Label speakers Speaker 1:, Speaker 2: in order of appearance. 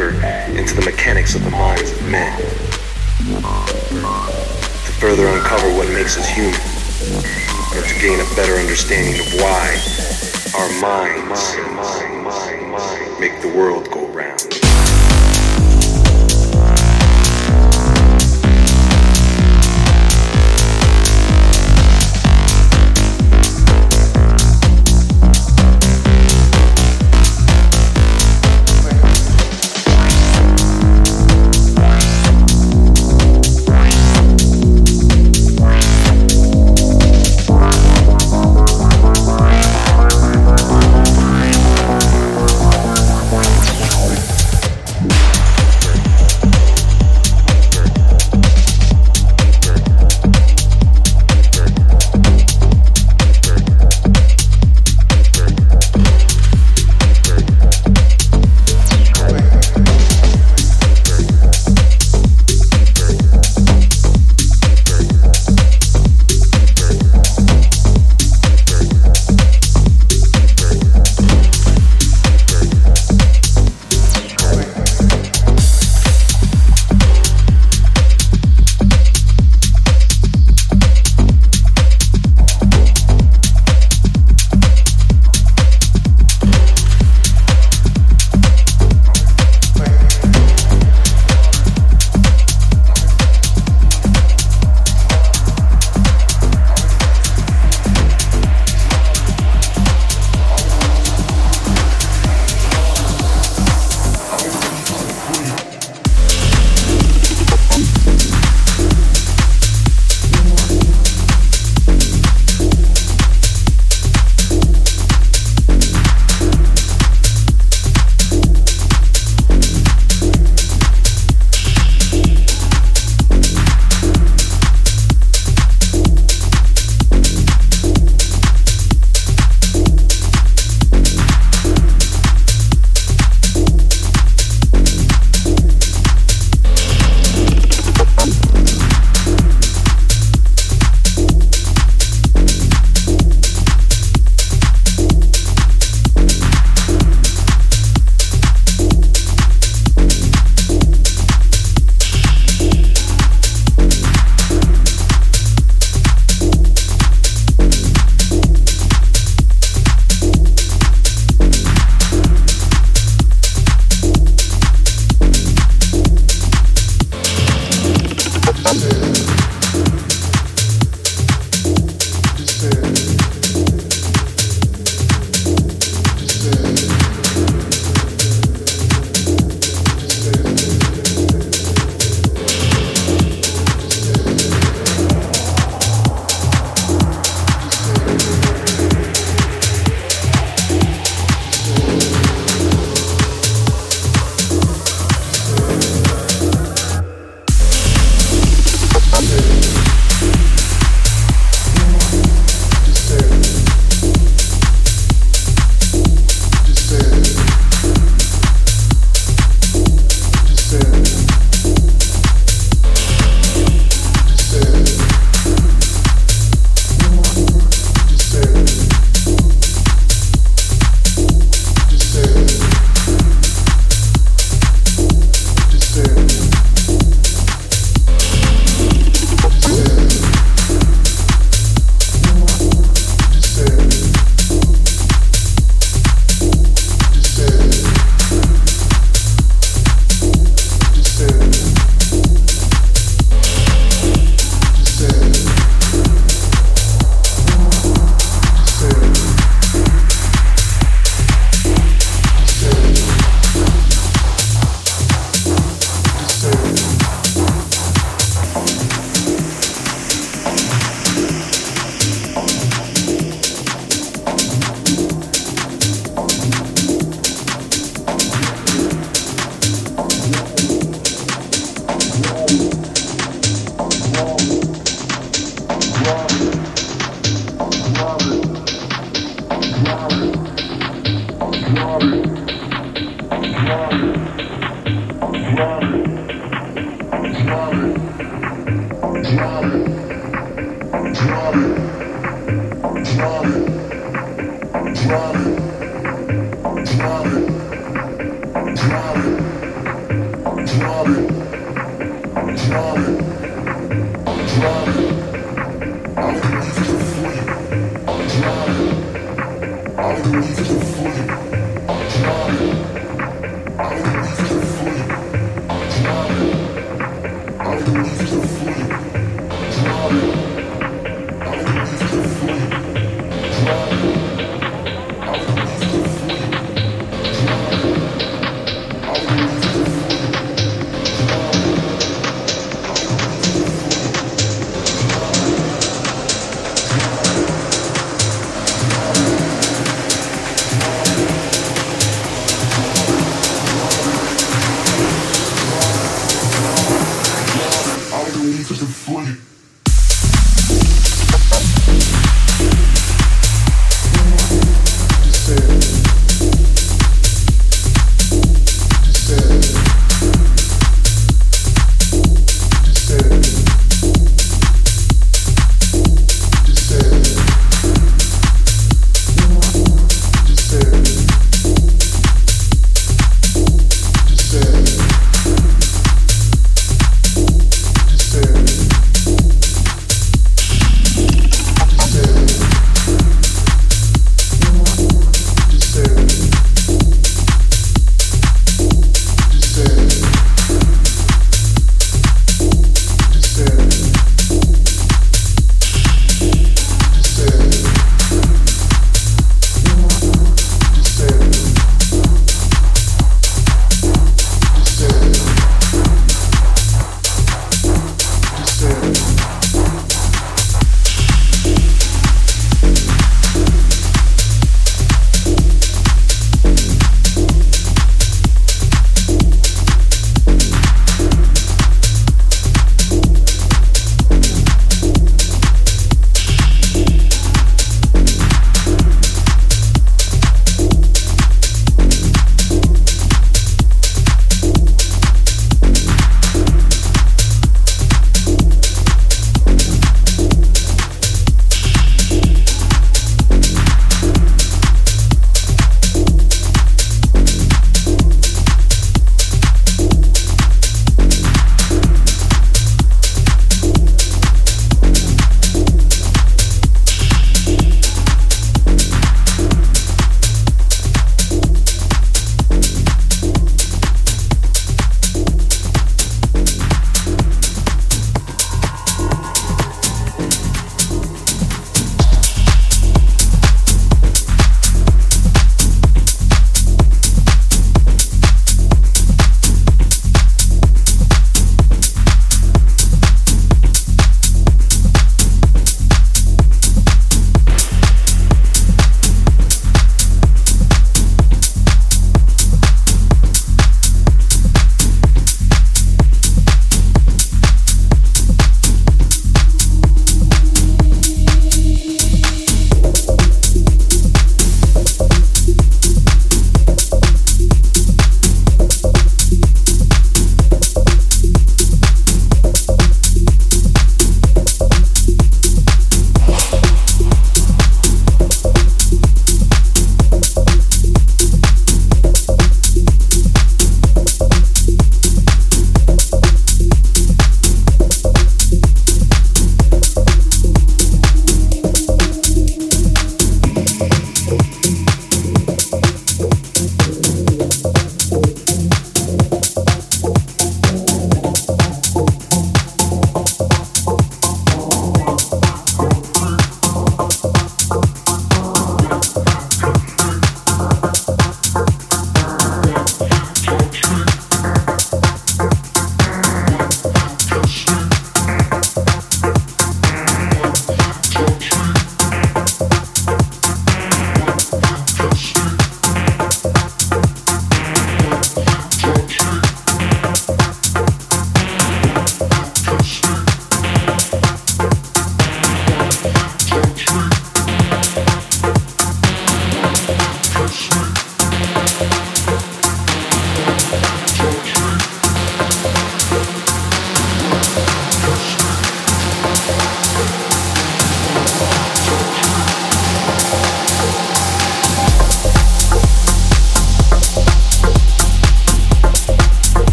Speaker 1: deeper into the mechanics of the minds of men, to further uncover what makes us human, and to gain a better understanding of why our minds make the world go round.